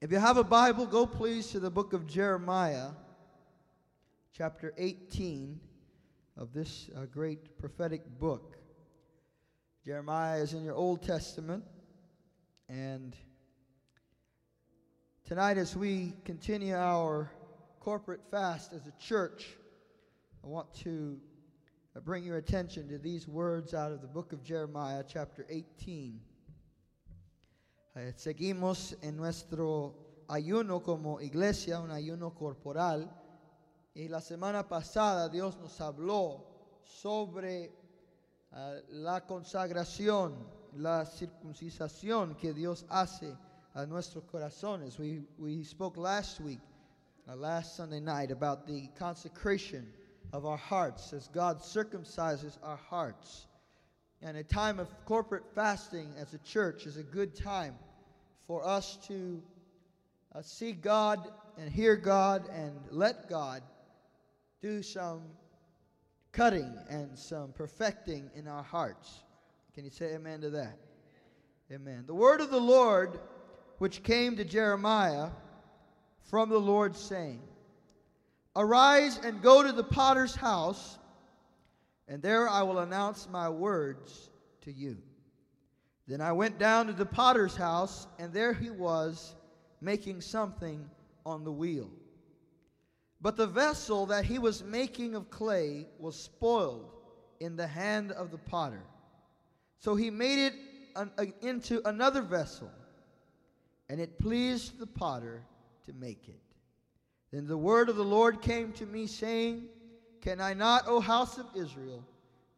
If you have a Bible, go please to the book of Jeremiah, chapter 18 of this uh, great prophetic book. Jeremiah is in your Old Testament. And tonight, as we continue our corporate fast as a church, I want to uh, bring your attention to these words out of the book of Jeremiah, chapter 18. Eh, seguimos en nuestro ayuno como iglesia, un ayuno corporal. Y la semana pasada Dios nos habló sobre uh, la consagración, la circuncisación que Dios hace a nuestros corazones. We, we spoke last week, uh, last Sunday night, about the consecration of our hearts as God circumcises our hearts. And a time of corporate fasting as a church is a good time for us to uh, see God and hear God and let God do some cutting and some perfecting in our hearts. Can you say amen to that? Amen. The word of the Lord, which came to Jeremiah from the Lord, saying, Arise and go to the potter's house, and there I will announce my words to you. Then I went down to the potter's house, and there he was making something on the wheel. But the vessel that he was making of clay was spoiled in the hand of the potter. So he made it an, a, into another vessel, and it pleased the potter to make it. Then the word of the Lord came to me, saying, Can I not, O house of Israel,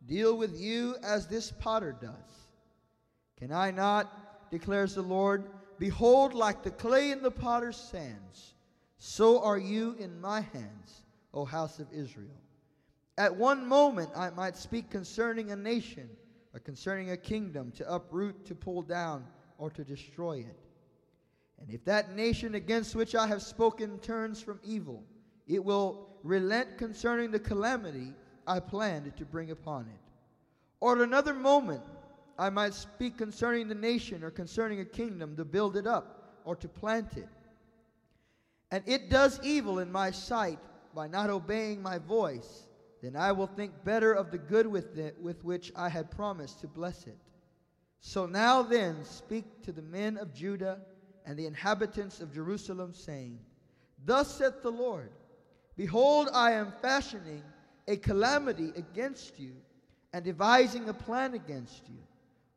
deal with you as this potter does? Can I not, declares the Lord, behold, like the clay in the potter's hands, so are you in my hands, O house of Israel. At one moment I might speak concerning a nation, or concerning a kingdom, to uproot, to pull down, or to destroy it. And if that nation against which I have spoken turns from evil, it will relent concerning the calamity I planned to bring upon it. Or at another moment, I might speak concerning the nation or concerning a kingdom to build it up or to plant it. And it does evil in my sight by not obeying my voice, then I will think better of the good with, it, with which I had promised to bless it. So now then, speak to the men of Judah and the inhabitants of Jerusalem, saying, Thus saith the Lord, Behold, I am fashioning a calamity against you and devising a plan against you.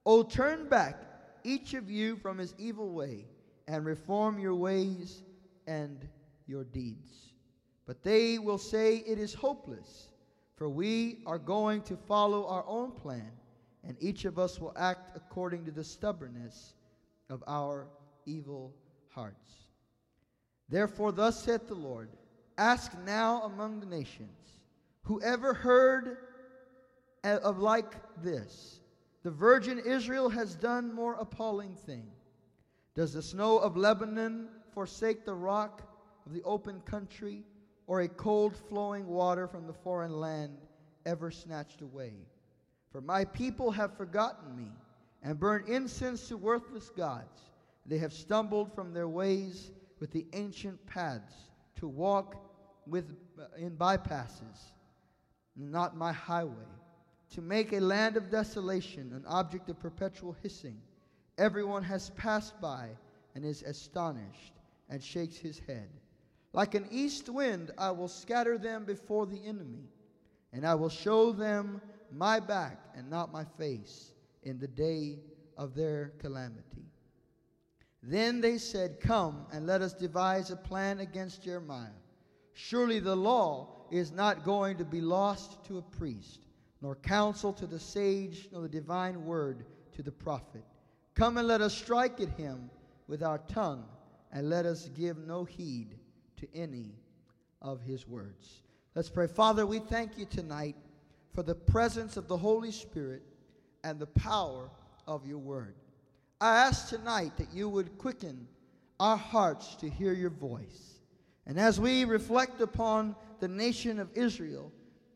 O turn back, each of you, from his evil way, and reform your ways and your deeds. But they will say, It is hopeless, for we are going to follow our own plan, and each of us will act according to the stubbornness of our evil hearts. Therefore, thus saith the Lord Ask now among the nations, whoever heard of like this? The virgin Israel has done more appalling thing. Does the snow of Lebanon forsake the rock of the open country, or a cold flowing water from the foreign land ever snatched away? For my people have forgotten me and burned incense to worthless gods. They have stumbled from their ways with the ancient paths to walk with, uh, in bypasses, not my highway to make a land of desolation an object of perpetual hissing. Everyone has passed by and is astonished and shakes his head. Like an east wind, I will scatter them before the enemy, and I will show them my back and not my face in the day of their calamity. Then they said, Come and let us devise a plan against Jeremiah. Surely the law is not going to be lost to a priest nor counsel to the sage, nor the divine word to the prophet. Come and let us strike at him with our tongue, and let us give no heed to any of his words. Let's pray. Father, we thank you tonight for the presence of the Holy Spirit and the power of your word. I ask tonight that you would quicken our hearts to hear your voice. And as we reflect upon the nation of Israel,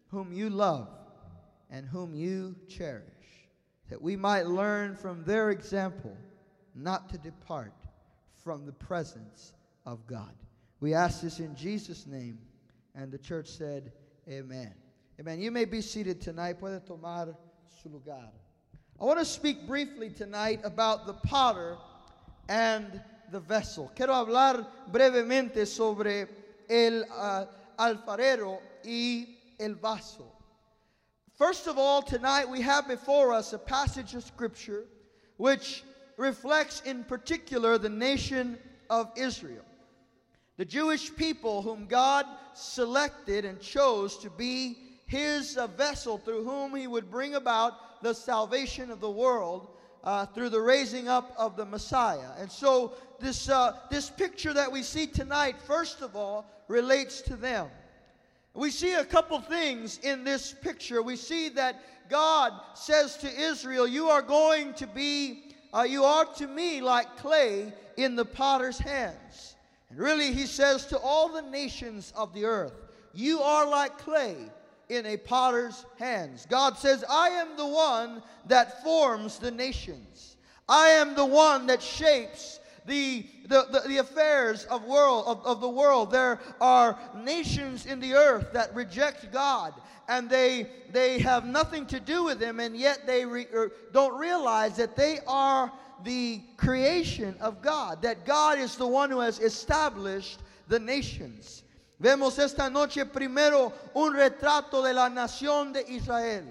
whom you love, and whom you cherish, that we might learn from their example not to depart from the presence of God. We ask this in Jesus' name. And the church said, Amen. Amen. You may be seated tonight. Puede tomar su lugar. I want to speak briefly tonight about the potter and the vessel. Quiero hablar brevemente sobre el uh, alfarero y el vaso. First of all, tonight we have before us a passage of scripture which reflects in particular the nation of Israel. The Jewish people whom God selected and chose to be his uh, vessel through whom he would bring about the salvation of the world uh, through the raising up of the Messiah. And so, this, uh, this picture that we see tonight, first of all, relates to them. We see a couple things in this picture. We see that God says to Israel, You are going to be, uh, you are to me like clay in the potter's hands. And really, he says to all the nations of the earth, You are like clay in a potter's hands. God says, I am the one that forms the nations. I am the one that shapes the, the, the, the, affairs of, world, of, of the world. There are nations in the earth that reject God and they, they have nothing to do with Him, and yet they re, er, don't realize that they are the creation of God, that God is the one who has established the nations. Vemos esta noche primero un retrato de la nación de Israel.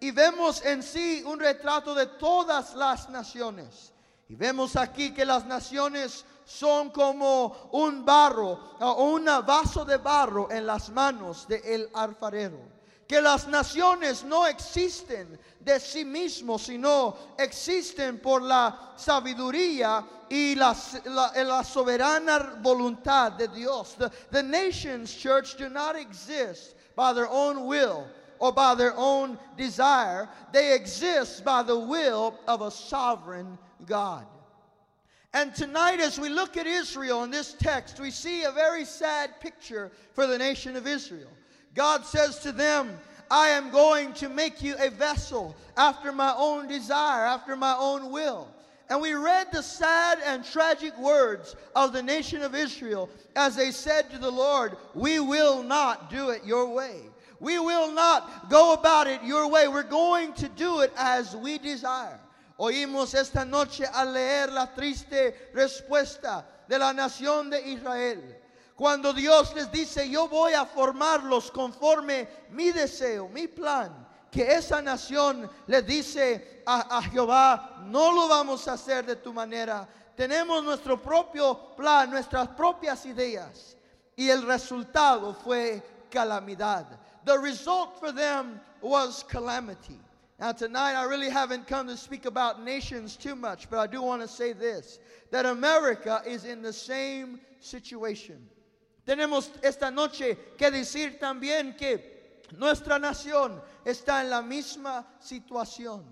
Y vemos en sí un retrato de todas las naciones. Y vemos aquí que las naciones son como un barro o un vaso de barro en las manos del el alfarero. Que las naciones no existen de sí mismos, sino existen por la sabiduría y la, la soberana voluntad de Dios. The, the nations, church, do not exist by their own will or by their own desire. They exist by the will of a sovereign God. And tonight, as we look at Israel in this text, we see a very sad picture for the nation of Israel. God says to them, I am going to make you a vessel after my own desire, after my own will. And we read the sad and tragic words of the nation of Israel as they said to the Lord, We will not do it your way. We will not go about it your way. We're going to do it as we desire. Oímos esta noche al leer la triste respuesta de la nación de Israel. Cuando Dios les dice, yo voy a formarlos conforme mi deseo, mi plan, que esa nación le dice a, a, Jehová, no lo vamos a hacer de tu manera. Tenemos nuestro propio plan, nuestras propias ideas. Y el resultado fue calamidad. The result for them was calamity. Now, tonight, I really haven't come to speak about nations too much, but I do want to say this that America is in the same situation. Tenemos esta noche que decir también que nuestra nación está en la misma situación.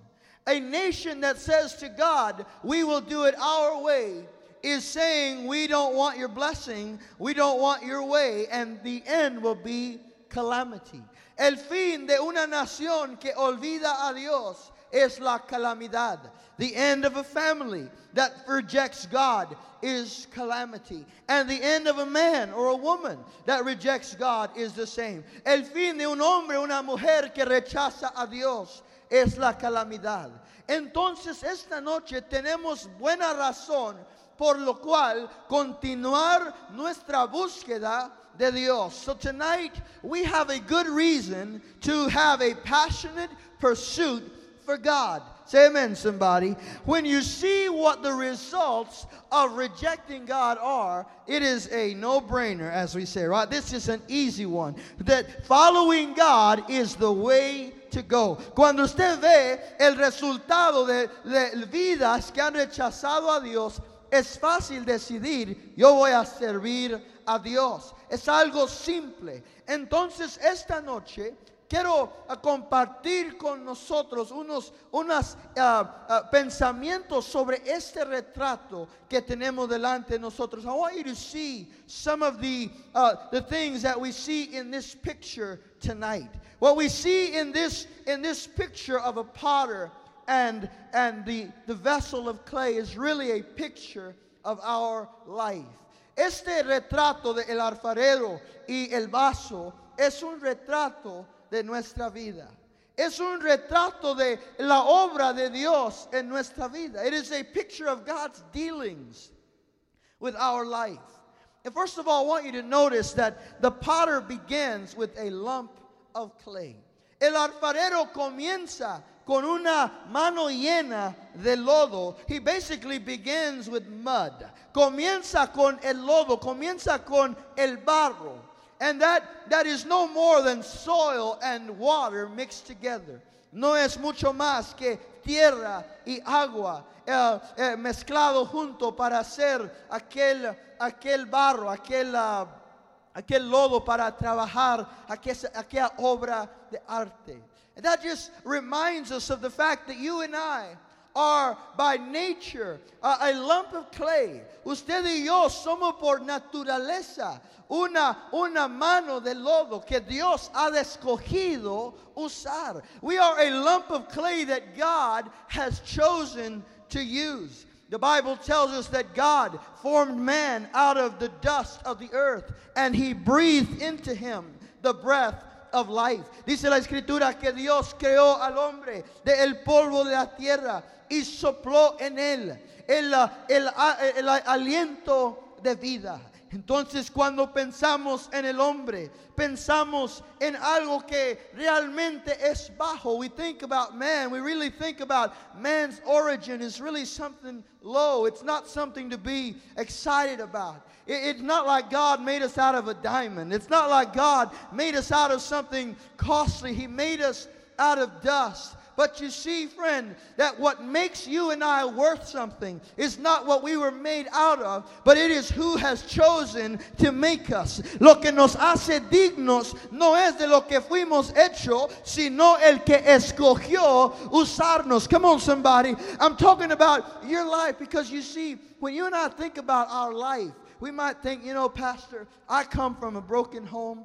A nation that says to God, we will do it our way, is saying, we don't want your blessing, we don't want your way, and the end will be calamity. El fin de una nación que olvida a Dios es la calamidad. The end of a family that rejects God is calamity. And the end of a man or a woman that rejects God is the same. El fin de un hombre o una mujer que rechaza a Dios es la calamidad. Entonces esta noche tenemos buena razón por lo cual continuar nuestra búsqueda de Dios. So tonight we have a good reason to have a passionate pursuit for God. Say amen, somebody. When you see what the results of rejecting God are, it is a no brainer, as we say, right? This is an easy one. That following God is the way to go. Cuando usted ve el resultado de, de vidas que han rechazado a Dios, es fácil decidir, yo voy a servir a Dios. Es algo simple. Entonces, esta noche quiero uh, compartir con nosotros unos unos, uh, uh, pensamientos sobre este retrato que tenemos delante de nosotros. I want you to see some of the, uh, the things that we see in this picture tonight. What we see in this, in this picture of a potter and, and the, the vessel of clay is really a picture of our life. Este retrato de el alfarero y el vaso es un retrato de nuestra vida. Es un retrato de la obra de Dios en nuestra vida. It is a picture of God's dealings with our life. And first of all, I want you to notice that the potter begins with a lump of clay. El alfarero comienza con una mano llena de lodo. He basically begins with mud. Comienza con el lodo, comienza con el barro. And that, that is no more than soil and water mixed together. No es mucho más que tierra y agua eh, eh, mezclado junto para hacer aquel, aquel barro, aquel, uh, aquel lodo para trabajar aquella, aquella obra de arte. And that just reminds us of the fact that you and I are by nature uh, a lump of clay. Usted y yo somos por naturaleza una, una mano de lodo que Dios ha escogido usar. We are a lump of clay that God has chosen to use. The Bible tells us that God formed man out of the dust of the earth and he breathed into him the breath of life. Dice la escritura que Dios creó al hombre del polvo de la tierra y sopló en él el, el, el, aliento de vida. Entonces cuando pensamos en el hombre, pensamos en algo que realmente es bajo. We think about man, we really think about man's origin is really something low. It's not something to be excited about. It's not like God made us out of a diamond. It's not like God made us out of something costly. He made us out of dust. But you see, friend, that what makes you and I worth something is not what we were made out of, but it is who has chosen to make us. Lo que nos hace dignos no es de lo que fuimos hecho, sino el que escogió usarnos. Come on, somebody. I'm talking about your life because you see, when you and I think about our life, we might think, you know, Pastor, I come from a broken home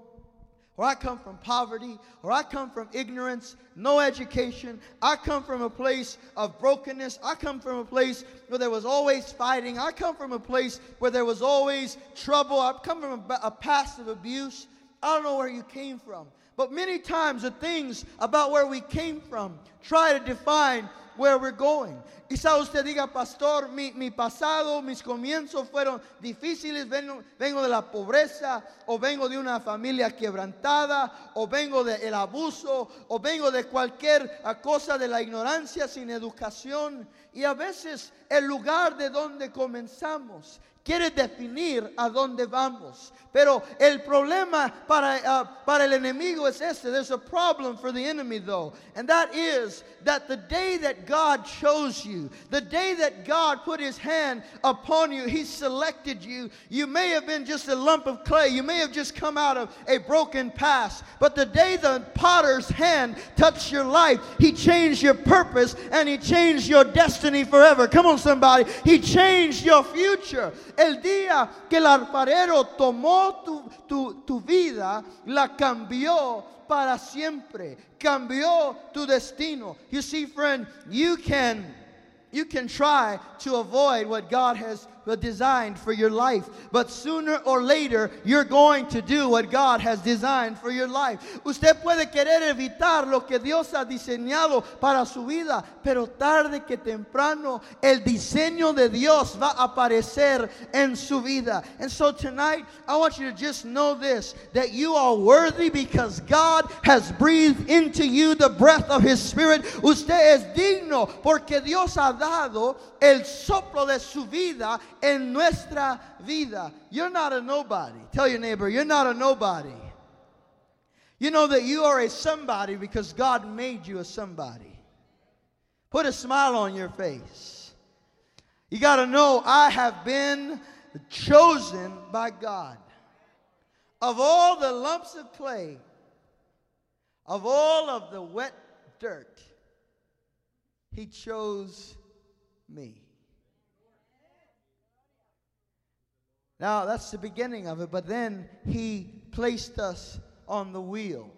or I come from poverty, or I come from ignorance, no education. I come from a place of brokenness. I come from a place where there was always fighting. I come from a place where there was always trouble. I come from a, a past of abuse. I don't know where you came from. But many times the things about where we came from try to define where we're going. Quizá usted diga, pastor, mi, mi pasado, mis comienzos fueron difíciles, vengo, vengo, de la pobreza, o vengo de una familia quebrantada, o vengo del abuso, o vengo de cualquier cosa de la ignorancia sin educación. Y a veces el lugar de donde comenzamos quiere definir a dónde vamos. Pero el problema para, uh, para el enemigo es este. There's a problem for the enemy, though. And that is that the day that God chose you, the day that God put his hand upon you, he selected you. You may have been just a lump of clay. You may have just come out of a broken past. But the day the potter's hand touched your life, he changed your purpose and he changed your destiny forever. Come on, somebody. He changed your future. El día que el alfarero tomó tu, tu, tu vida, la cambió para siempre. Cambió tu destino. You see, friend, you can you can try to avoid what God has designed for your life. But sooner or later, you're going to do what God has designed for your life. Usted puede querer evitar lo que Dios ha diseñado para su vida, pero tarde que temprano el diseño de Dios va a aparecer en su vida. And so tonight, I want you to just know this that you are worthy because God has breathed into you the breath of His Spirit. Usted es digno porque Dios ha dado el soplo de su vida en nuestra vida. You're not a nobody. Tell your neighbor, you're not a nobody. You know that you are a somebody because God made you a somebody. Put a smile on your face. You got to know I have been chosen by God. Of all the lumps of clay, of all of the wet dirt, He chose me. Now, that's the beginning of it, but then he placed us on the wheel.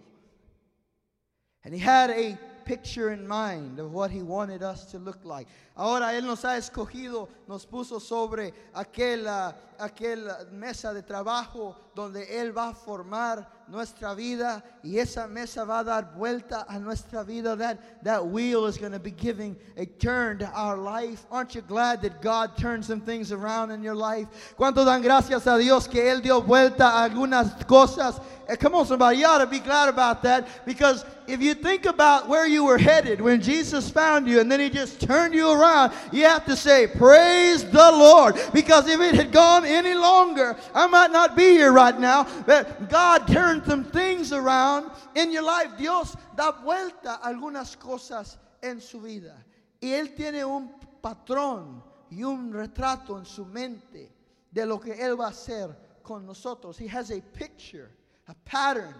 And he had a picture in mind of what he wanted us to look like. Ahora Él nos ha escogido, nos puso sobre aquella, ah, aquella mesa de trabajo donde Él va a formar nuestra vida y esa mesa va a dar vuelta a nuestra vida. That, that wheel is going to be giving a turn to our life. Aren't you glad that God turned some things around in your life? ¿Cuánto dan gracias a Dios que Él dio vuelta a algunas cosas? Eh, Come on, somebody, you ought to be glad about that because if you think about where you were headed when Jesus found you and then He just turned you around, you have to say, Praise the Lord. Because if it had gone any longer, I might not be here right now. that God turned some things around in your life. Dios da vuelta algunas cosas en su vida. Y Él tiene un patrón y un retrato en su mente de lo que Él va a hacer con nosotros. He has a picture, a pattern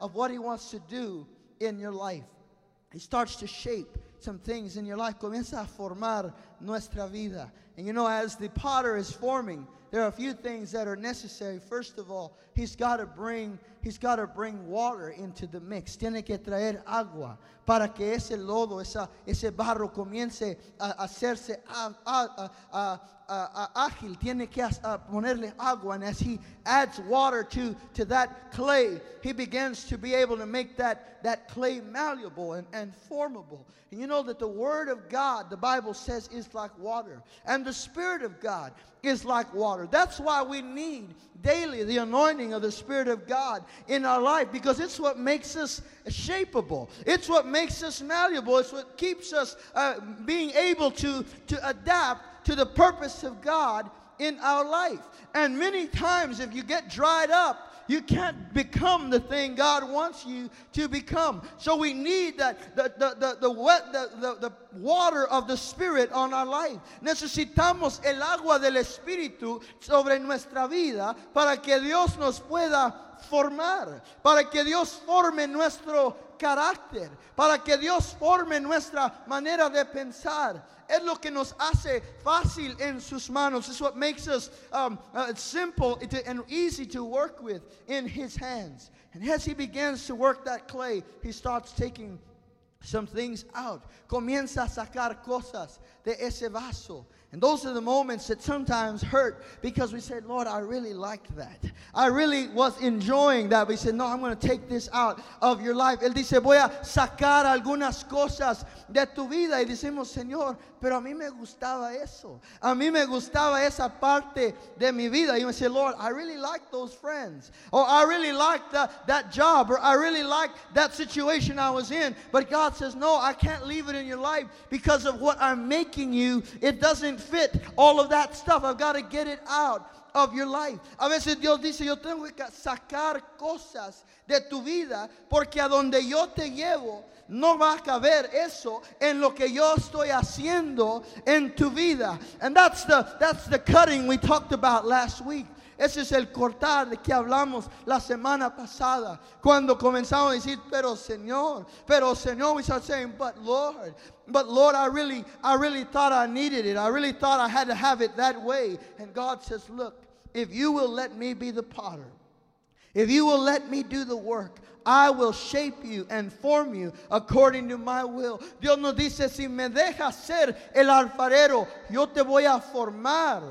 of what He wants to do in your life. He starts to shape some things in your life. Comienza a formar nuestra vida. And you know, as the potter is forming, there are a few things that are necessary. First of all, he's got to bring he's got to bring water into the mix. Tiene que traer agua para que ese lodo, esa, ese barro comience a hacerse a- a- a- ágil. Tiene que a ponerle agua, and as he adds water to to that clay, he begins to be able to make that that clay malleable and, and formable. And you know that the Word of God, the Bible says, is like water. And the Spirit of God is like water. That's why we need daily the anointing of the Spirit of God in our life because it's what makes us shapeable. It's what makes us malleable. It's what keeps us uh, being able to, to adapt to the purpose of God in our life. And many times, if you get dried up, you can't become the thing God wants you to become. So we need that the, the, the, the wet the, the, the water of the Spirit on our life. Necesitamos el agua del Espíritu sobre nuestra vida para que Dios nos pueda formar, para que Dios forme nuestro carácter, para que Dios forme nuestra manera de pensar. Es lo que nos hace fácil en sus manos. It's what makes us um, uh, simple and easy to work with in His hands. And as He begins to work that clay, He starts taking some things out. Comienza a sacar cosas de ese vaso. And those are the moments that sometimes hurt because we said, Lord, I really liked that. I really was enjoying that. We said, No, I'm going to take this out of your life. Él dice, Voy a sacar algunas cosas de tu vida. Y decimos, Señor, pero a mí me gustaba eso. A mí me gustaba esa parte de mi vida. Y me Lord, I really like those friends. Or I really like that, that job. Or I really like that situation I was in. But God says, No, I can't leave it in your life because of what I'm making you. It doesn't fit all of that stuff. I've got to get it out of your life. A veces Dios dice, yo tengo que sacar cosas de tu vida porque a donde yo te llevo no va a caber eso en lo que yo estoy haciendo en tu vida. And that's the that's the cutting we talked about last week. Ese es el cortar de que hablamos la semana pasada. Cuando comenzamos a decir, pero Señor, pero Señor, we start saying, but Lord, but Lord, I really, I really thought I needed it. I really thought I had to have it that way. And God says, look, if you will let me be the potter, if you will let me do the work, I will shape you and form you according to my will. Dios nos dice, si me dejas ser el alfarero, yo te voy a formar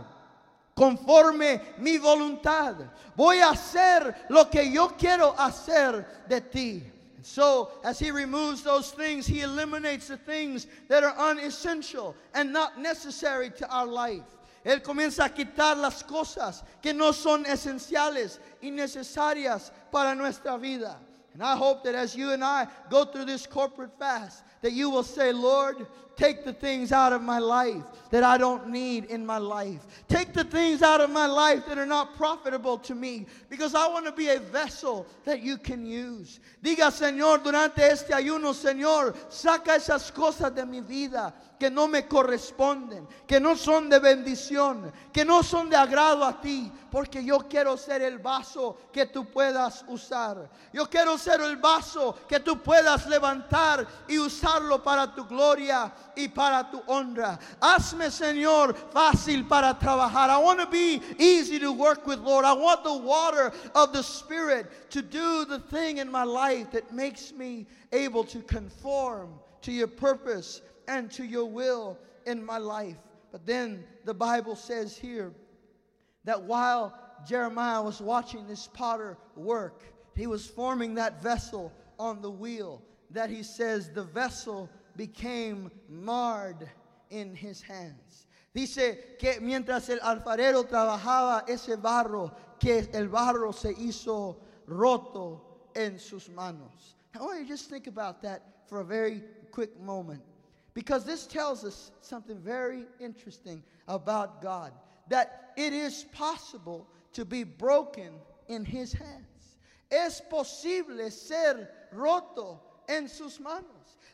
conforme mi voluntad. Voy a hacer lo que yo quiero hacer de ti. So, as he removes those things, he eliminates the things that are unessential and not necessary to our life. Él comienza a quitar las cosas que no son esenciales y necesarias para nuestra vida. And I hope that as you and I go through this corporate fast, that you will say, Lord, take the things out of my life that I don't need in my life. Take the things out of my life that are not profitable to me because I want to be a vessel that you can use. Diga, Señor, durante este ayuno, Señor, saca esas cosas de mi vida que no me corresponden, que no son de bendición, que no son de agrado a ti, porque yo quiero ser el vaso que tú puedas usar. Yo quiero ser el vaso que tú puedas levantar y usarlo para tu gloria y para tu honra. Hazme, Señor, fácil para trabajar. I want to be easy to work with, Lord. I want the water of the Spirit to do the thing in my life that makes me able to conform to your purpose and to your will in my life. But then the Bible says here that while Jeremiah was watching this potter work, he was forming that vessel on the wheel, that he says the vessel became marred in his hands. Dice que mientras el alfarero trabajaba ese barro, que el barro se hizo roto en sus manos. I want you to just think about that for a very quick moment. Because this tells us something very interesting about God that it is possible to be broken in His hands. Es posible ser roto en sus manos.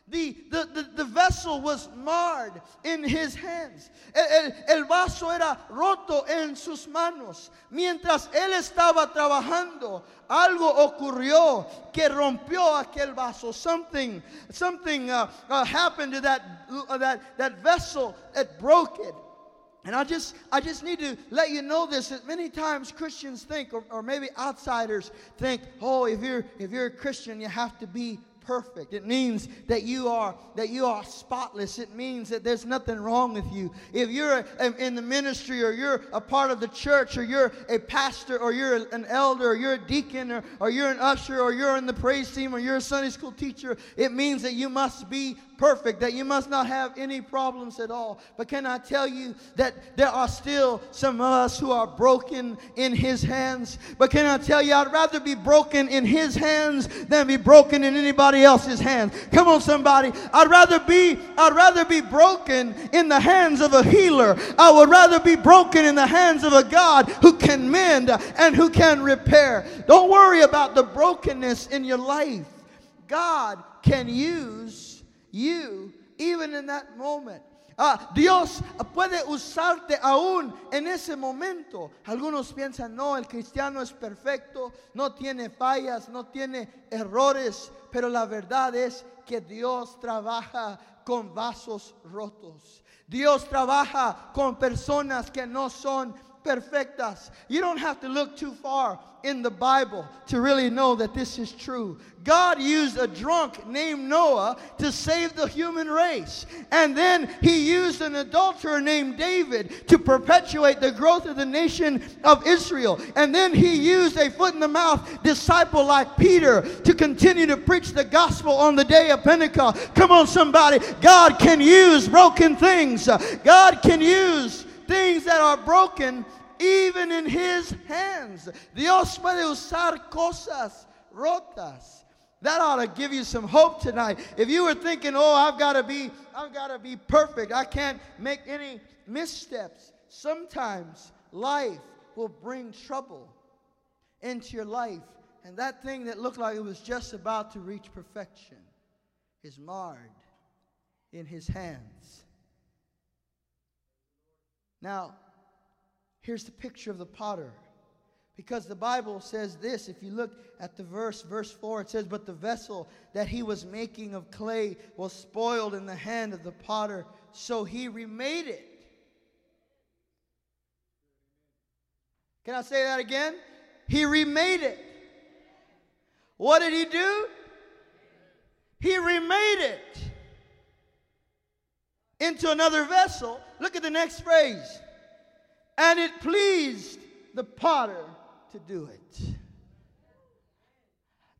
The, the, the, the, vessel was marred in his hands. El, el, el, vaso era roto en sus manos. Mientras él estaba trabajando, algo ocurrió que rompió aquel vaso. Something, something uh, uh, happened to that, uh, that, that vessel. It broke it. And I just, I just need to let you know this that many times Christians think, or, or maybe outsiders think, oh, if you're, if you're a Christian, you have to be perfect. It means that you are that you are spotless. It means that there's nothing wrong with you. If you're in the ministry or you're a part of the church or you're a pastor or you're an elder or you're a deacon or, or you're an usher or you're in the praise team or you're a Sunday school teacher, it means that you must be perfect, that you must not have any problems at all. But can I tell you that there are still some of us who are broken in His hands? But can I tell you, I'd rather be broken in His hands than be broken in anybody else's hands. Come on, somebody. I'd rather be, I'd rather be broken in the hands of a healer. I would rather be broken in the hands of a God who can mend and who can repair. Don't worry about the brokenness in your life. God can use you even in that moment. Ah, Dios puede usarte aún en ese momento. Algunos piensan, no, el cristiano es perfecto, no tiene fallas, no tiene errores, pero la verdad es que Dios trabaja con vasos rotos. Dios trabaja con personas que no son perfectas. You don't have to look too far in the Bible to really know that this is true. God used a drunk named Noah to save the human race. And then he used an adulterer named David to perpetuate the growth of the nation of Israel. And then he used a foot in the mouth disciple like Peter to continue to preach the gospel on the day of Pentecost. Come on, somebody. God can use broken things, God can use things that are broken even in his hands. Dios puede usar cosas rotas. That ought to give you some hope tonight. If you were thinking, "Oh, I've got to be I've got to be perfect. I can't make any missteps." Sometimes life will bring trouble into your life, and that thing that looked like it was just about to reach perfection is marred in his hands. Now, here's the picture of the potter. Because the Bible says this, if you look at the verse, verse 4, it says, But the vessel that he was making of clay was spoiled in the hand of the potter, so he remade it. Can I say that again? He remade it. What did he do? He remade it into another vessel. Look at the next phrase. And it pleased the potter to do it.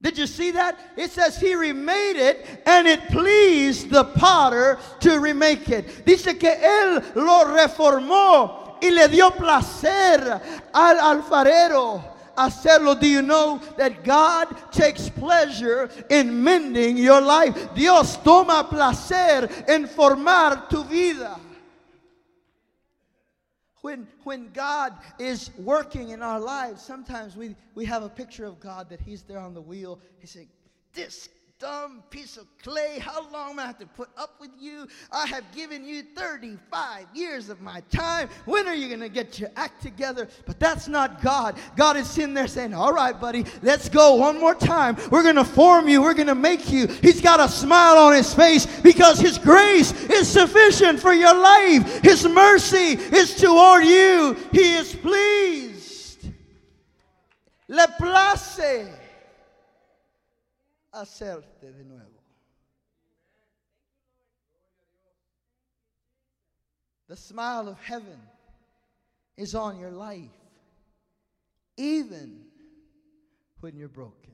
Did you see that? It says he remade it and it pleased the potter to remake it. Dice que él lo reformó y le dio placer al alfarero hacerlo. Do you know that God takes pleasure in mending your life? Dios toma placer en formar tu vida. When, when God is working in our lives, sometimes we, we have a picture of God that He's there on the wheel. He's saying, This dumb piece of clay. How long am I have to put up with you? I have given you 35 years of my time. When are you going to get your act together? But that's not God. God is sitting there saying, All right, buddy, let's go one more time. We're going to form you. We're going to make you. He's got a smile on his face because his grace is sufficient for your life. His mercy is toward you. He is pleased. Le place hacerte de nuevo. The smile of heaven is on your life, even when you're broken.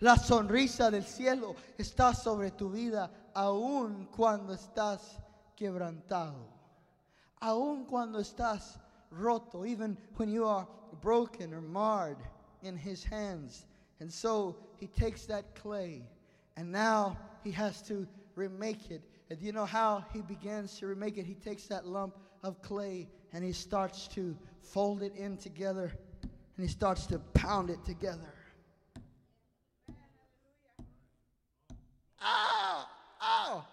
La sonrisa del cielo está sobre tu vida aun cuando estás quebrantado. Aun cuando estás roto, even when you are broken or marred in his hands. And so he takes that clay and now he has to remake it. And you know how he begins to remake it? He takes that lump of clay and he starts to fold it in together and he starts to pound it together. Ow! Ow!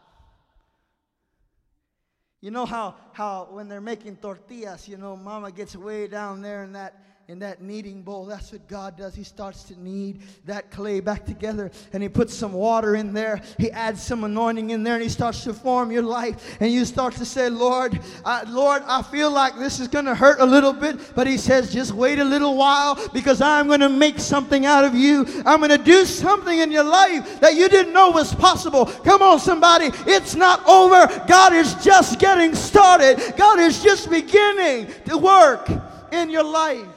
You know how, how when they're making tortillas, you know, mama gets way down there in that in that kneading bowl. That's what God does. He starts to knead that clay back together and He puts some water in there. He adds some anointing in there and He starts to form your life. And you start to say, Lord, I, Lord, I feel like this is going to hurt a little bit. But He says, just wait a little while because I'm going to make something out of you. I'm going to do something in your life that you didn't know was possible. Come on, somebody. It's not over. God is just getting started, God is just beginning to work in your life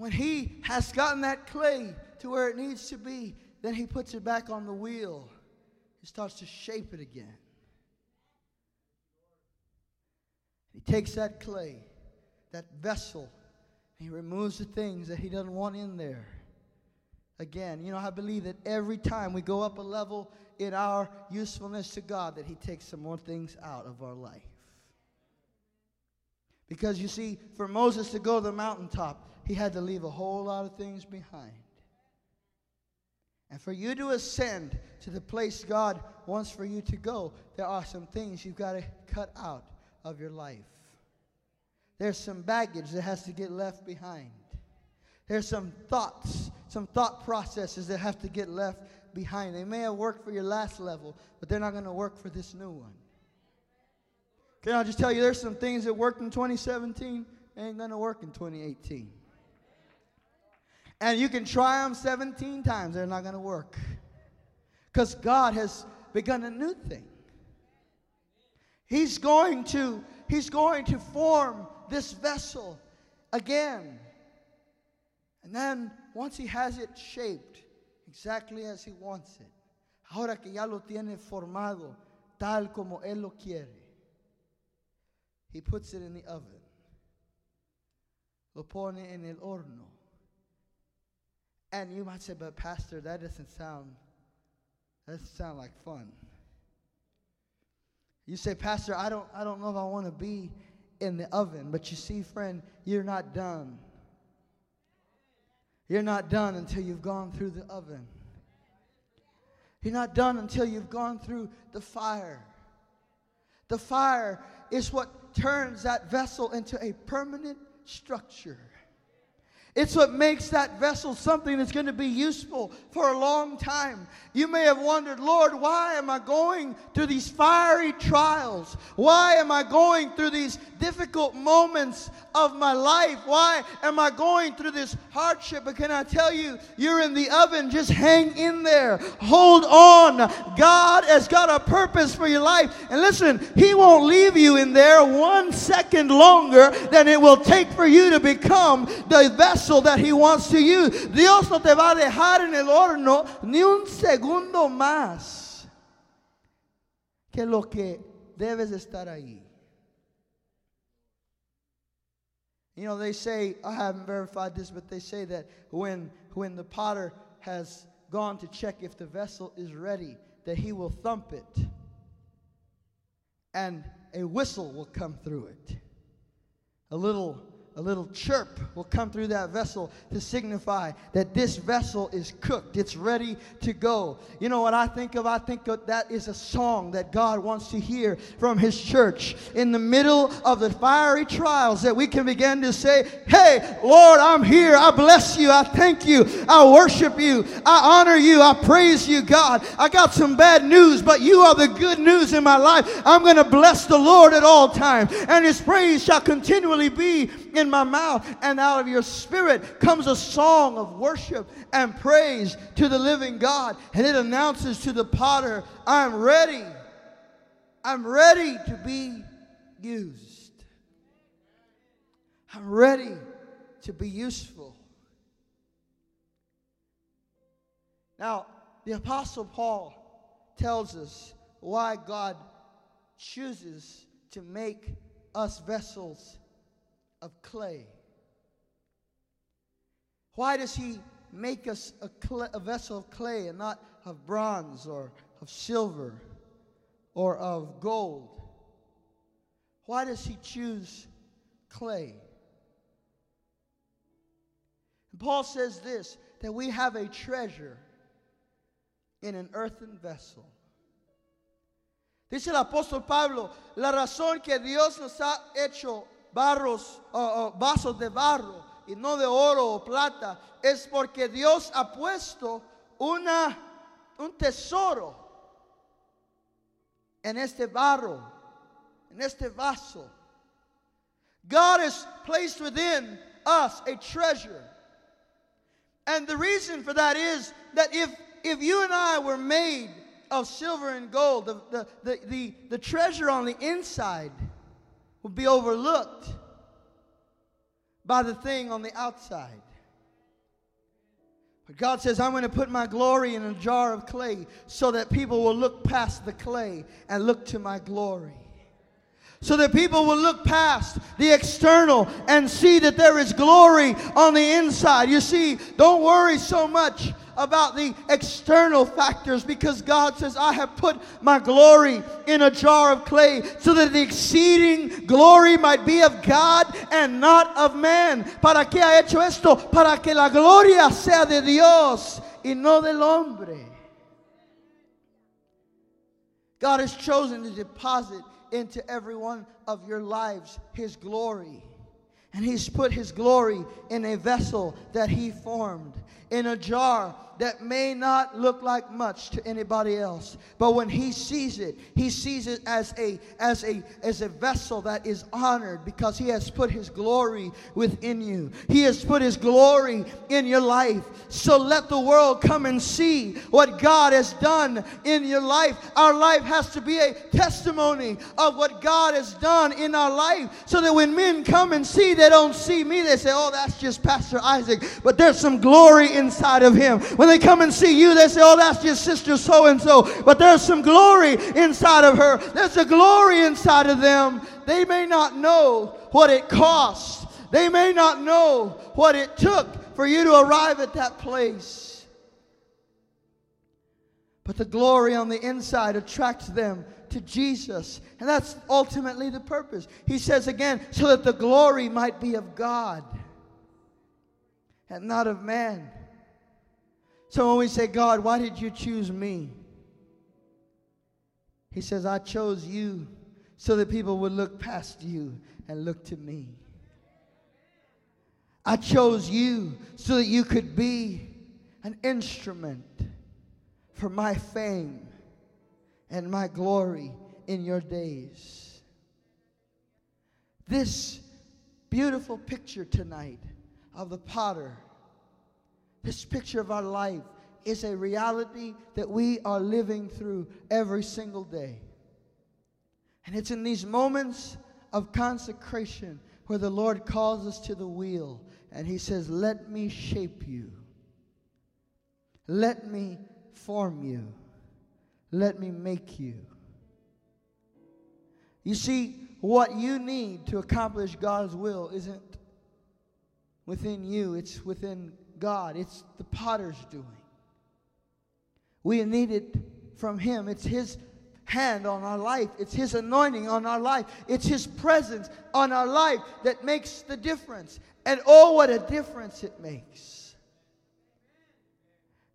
when he has gotten that clay to where it needs to be, then he puts it back on the wheel. He starts to shape it again. He takes that clay, that vessel, and he removes the things that he doesn't want in there. Again, you know, I believe that every time we go up a level in our usefulness to God, that he takes some more things out of our life. Because you see, for Moses to go to the mountaintop, he had to leave a whole lot of things behind. And for you to ascend to the place God wants for you to go, there are some things you've got to cut out of your life. There's some baggage that has to get left behind. There's some thoughts, some thought processes that have to get left behind. They may have worked for your last level, but they're not going to work for this new one. Can I just tell you, there's some things that worked in 2017 ain't going to work in 2018. And you can try them 17 times, they're not going to work. Because God has begun a new thing. He's going to he's going to form this vessel again. And then once he has it shaped exactly as he wants it, ahora que ya lo tiene formado tal como él lo quiere, he puts it in the oven. Lo pone en el horno. And you might say, but Pastor, that doesn't sound that doesn't sound like fun. You say, Pastor, I don't I don't know if I want to be in the oven. But you see, friend, you're not done. You're not done until you've gone through the oven. You're not done until you've gone through the fire. The fire is what turns that vessel into a permanent structure. It's what makes that vessel something that's going to be useful for a long time. You may have wondered, Lord, why am I going through these fiery trials? Why am I going through these difficult moments of my life? Why am I going through this hardship? But can I tell you, you're in the oven. Just hang in there. Hold on. God has got a purpose for your life. And listen, He won't leave you in there one second longer than it will take for you to become the vessel vessel that He wants to use. Dios no te va a dejar en el horno ni un segundo más que lo que debes estar ahí. You know, they say, I haven't verified this, but they say that when, when the potter has gone to check if the vessel is ready, that he will thump it and a whistle will come through it. A little a little chirp will come through that vessel to signify that this vessel is cooked. It's ready to go. You know what I think of? I think of that is a song that God wants to hear from His church. In the middle of the fiery trials, that we can begin to say, Hey, Lord, I'm here. I bless you. I thank you. I worship you. I honor you. I praise you, God. I got some bad news, but you are the good news in my life. I'm going to bless the Lord at all times, and His praise shall continually be in my mouth, and out of your spirit comes a song of worship and praise to the living God. And it announces to the potter, I'm ready. I'm ready to be used. I'm ready to be useful. Now, the Apostle Paul tells us why God chooses to make us vessels of clay. Why does He make us a, a, vessel of clay and not of bronze or of silver or of gold? Why does He choose clay? And Paul says this that we have a treasure in an earthen vessel. Dice el apóstol Pablo, la razón que Dios nos ha hecho barros o, vasos de barro y no de oro o plata es porque Dios ha puesto una, un tesoro en este barro, en este vaso. God has placed within us a treasure. And the reason for that is that if if you and I were made of silver and gold, the, the, the, the, the treasure on the inside would be overlooked by the thing on the outside. But God says, I'm going to put my glory in a jar of clay so that people will look past the clay and look to my glory so that people will look past the external and see that there is glory on the inside. You see, don't worry so much about the external factors because God says, I have put my glory in a jar of clay so that the exceeding glory might be of God and not of man. ¿Para qué ha hecho esto? Para que la gloria sea de Dios y no del hombre. God has chosen to deposit into every one of your lives His glory. And He's put His glory in a vessel that He formed, in a jar that may not look like much to anybody else. But when he sees it he sees it as a as a as a vessel that is honored because he has put his glory within you. He has put his glory in your life. So let the world come and see what god has done in your life. Our life has to be a testimony of what god has done in our life so that when men come and see they don't see me. They say oh that's just pastor isaac. But there's some glory inside of him. When they come and see you, they say, Oh, that's your sister so and so. But there's some glory inside of her, there's a glory inside of them. They may not know what it cost, they may not know what it took for you to arrive at that place. But the glory on the inside attracts them to Jesus. And that's ultimately the purpose. He says again, so that the glory might be of God and not of man. So when we say, God, why did you choose me? He says, I chose you so that people would look past you and look to me. I chose you so that you could be an instrument for my fame and my glory in your days. This beautiful picture tonight of the potter this picture of our life is a reality that we are living through every single day. And it's in these moments of consecration where the Lord calls us to the wheel and He says, Let me shape you. Let me form you. Let me make you. You see, what you need to accomplish God's will isn't within you, it's within God, it's the potter's doing. We need it from Him. It's His hand on our life, it's His anointing on our life, it's His presence on our life that makes the difference. And oh, what a difference it makes.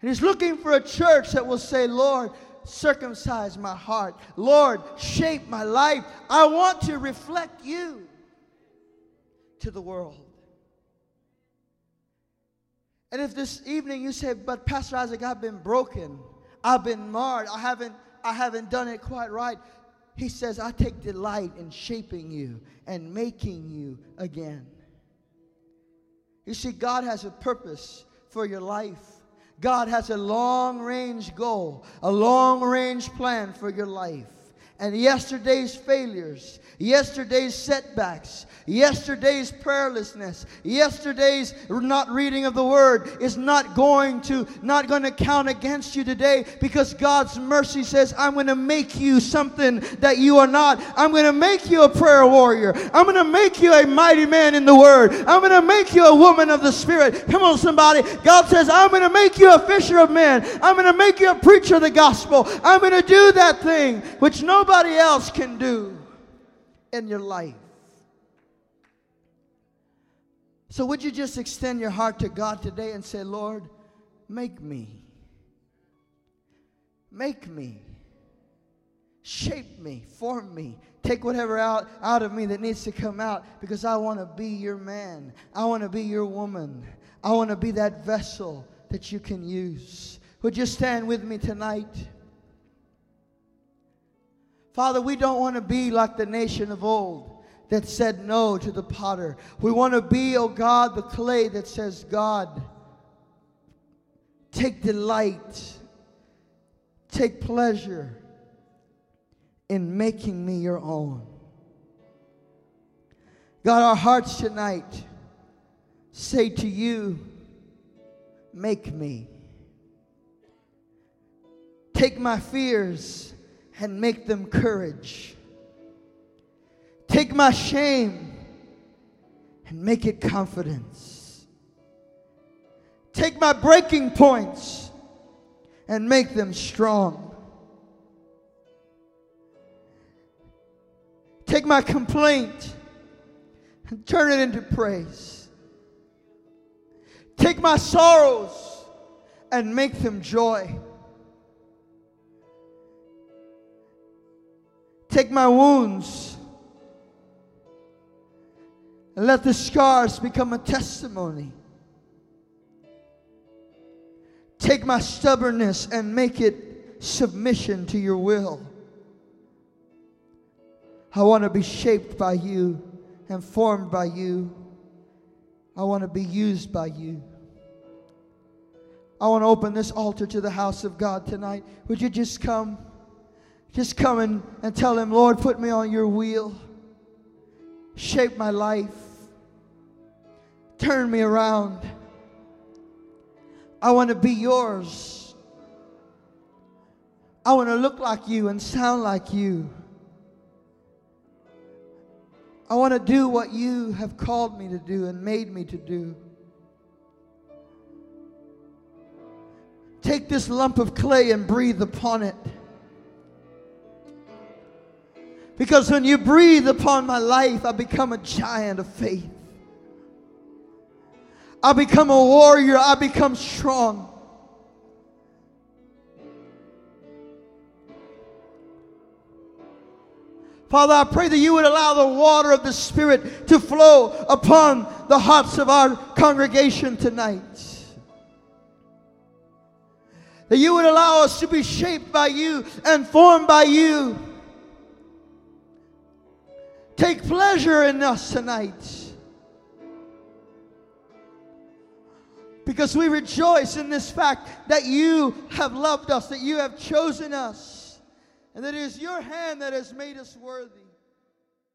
And He's looking for a church that will say, Lord, circumcise my heart. Lord, shape my life. I want to reflect you to the world. And if this evening you say, but Pastor Isaac, I've been broken, I've been marred, I haven't, I haven't done it quite right. He says, I take delight in shaping you and making you again. You see, God has a purpose for your life. God has a long range goal, a long range plan for your life. And yesterday's failures, yesterday's setbacks, yesterday's prayerlessness, yesterday's not reading of the word is not going to not going to count against you today because God's mercy says, I'm going to make you something that you are not. I'm going to make you a prayer warrior. I'm going to make you a mighty man in the word. I'm going to make you a woman of the spirit. Come on somebody. God says, I'm going to make you a fisher of men. I'm going to make you a preacher of the gospel. I'm going to do that thing which no nobody else can do in your life. So, would you just extend your heart to God today and say, Lord, make me. Make me. Shape me. Form me. Take whatever out, out of me that needs to come out because I want to be your man. I want to be your woman. I want to be that vessel that you can use. Would you stand with me tonight? Father, we don't want to be like the nation of old that said no to the potter. We want to be, oh God, the clay that says, God, take delight, take pleasure in making me your own. God, our hearts tonight say to you, make me. Take my fears and make them courage. Take my shame and make it confidence. Take my breaking points and make them strong. Take my complaint and turn it into praise. Take my sorrows and make them joy. Take my wounds and let the scars become a testimony. Take my stubbornness and make it submission to your will. I want to be shaped by you and formed by you. I want to be used by you. I want to open this altar to the house of God tonight. Would you just come? Just come and, and tell him, Lord, put me on your wheel. Shape my life. Turn me around. I want to be yours. I want to look like you and sound like you. I want to do what you have called me to do and made me to do. Take this lump of clay and breathe upon it. Because when you breathe upon my life, I become a giant of faith. I become a warrior. I become strong. Father, I pray that you would allow the water of the Spirit to flow upon the hearts of our congregation tonight. That you would allow us to be shaped by you and formed by you. Take pleasure in us tonight. Because we rejoice in this fact that you have loved us, that you have chosen us, and that it is your hand that has made us worthy.